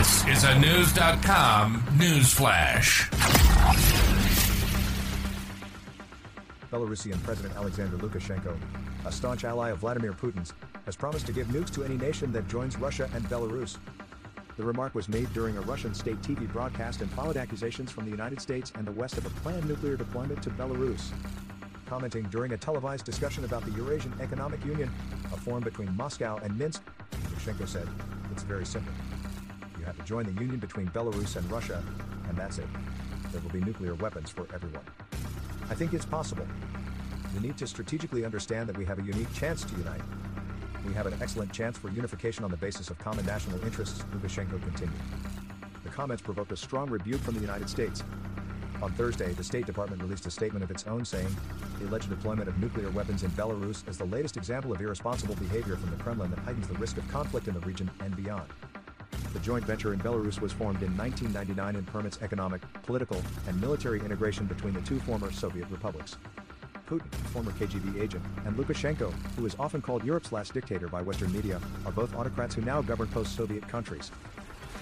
This is a News.com news flash. Belarusian President Alexander Lukashenko, a staunch ally of Vladimir Putin's, has promised to give nukes to any nation that joins Russia and Belarus. The remark was made during a Russian state TV broadcast and followed accusations from the United States and the West of a planned nuclear deployment to Belarus. Commenting during a televised discussion about the Eurasian Economic Union, a forum between Moscow and Minsk, Lukashenko said, It's very simple. You have to join the union between Belarus and Russia, and that's it. There will be nuclear weapons for everyone. I think it's possible. We need to strategically understand that we have a unique chance to unite. We have an excellent chance for unification on the basis of common national interests, Lukashenko continued. The comments provoked a strong rebuke from the United States. On Thursday, the State Department released a statement of its own saying, the alleged deployment of nuclear weapons in Belarus is the latest example of irresponsible behavior from the Kremlin that heightens the risk of conflict in the region and beyond. The joint venture in Belarus was formed in 1999 and permits economic, political, and military integration between the two former Soviet republics. Putin, former KGB agent, and Lukashenko, who is often called Europe's last dictator by Western media, are both autocrats who now govern post-Soviet countries.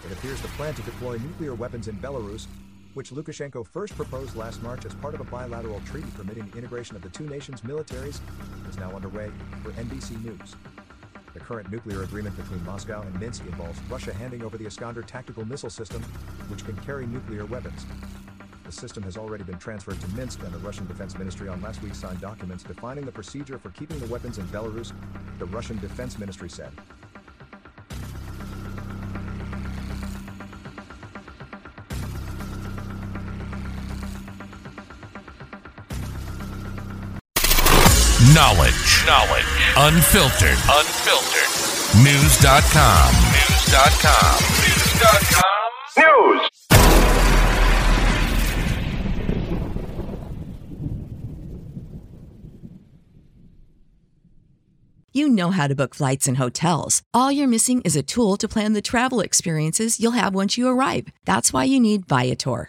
It appears the plan to deploy nuclear weapons in Belarus, which Lukashenko first proposed last March as part of a bilateral treaty permitting the integration of the two nations' militaries, is now underway, for NBC News. The current nuclear agreement between Moscow and Minsk involves Russia handing over the Iskander tactical missile system, which can carry nuclear weapons. The system has already been transferred to Minsk, and the Russian Defense Ministry on last week signed documents defining the procedure for keeping the weapons in Belarus, the Russian Defense Ministry said. Knowledge. Knowledge. Unfiltered. Unfiltered. News.com. News.com. News.com. News. You know how to book flights and hotels. All you're missing is a tool to plan the travel experiences you'll have once you arrive. That's why you need Viator.